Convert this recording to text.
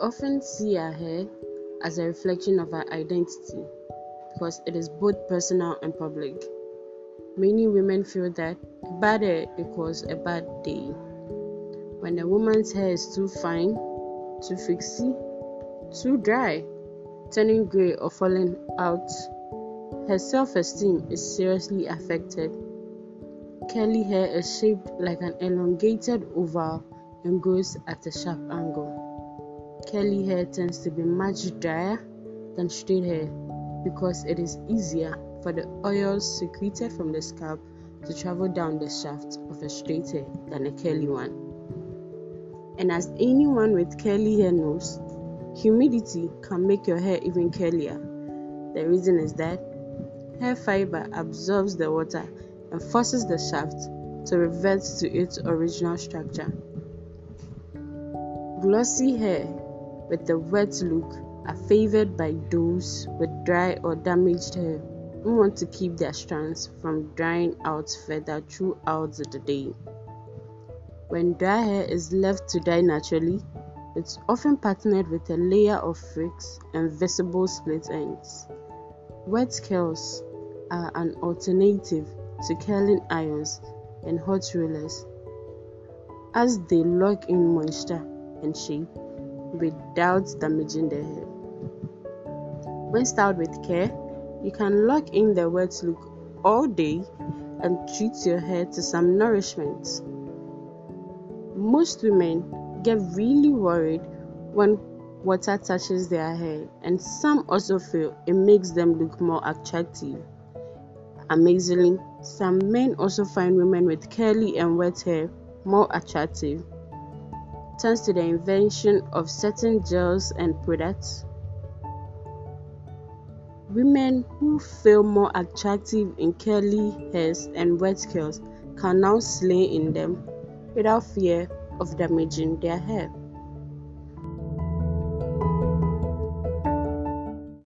often see our hair as a reflection of our identity because it is both personal and public. Many women feel that a bad hair equals a bad day. When a woman's hair is too fine, too fixy, too dry, turning gray, or falling out, her self esteem is seriously affected. Curly hair is shaped like an elongated oval and grows at a sharp angle. Curly hair tends to be much drier than straight hair because it is easier for the oils secreted from the scalp to travel down the shaft of a straight hair than a curly one. And as anyone with curly hair knows, humidity can make your hair even curlier. The reason is that hair fiber absorbs the water and forces the shaft to revert to its original structure. Glossy hair with a wet look are favored by those with dry or damaged hair who want to keep their strands from drying out further throughout the day. When dry hair is left to dry naturally, it's often partnered with a layer of frizz and visible split ends. Wet curls are an alternative to curling irons and hot rollers as they lock in moisture and shape without damaging the hair. When styled with care, you can lock in the wet look all day and treat your hair to some nourishment. Most women get really worried when water touches their hair, and some also feel it makes them look more attractive. Amazingly, some men also find women with curly and wet hair more attractive thanks to the invention of certain gels and products. Women who feel more attractive in curly hairs and wet curls can now slay in them without fear of damaging their hair.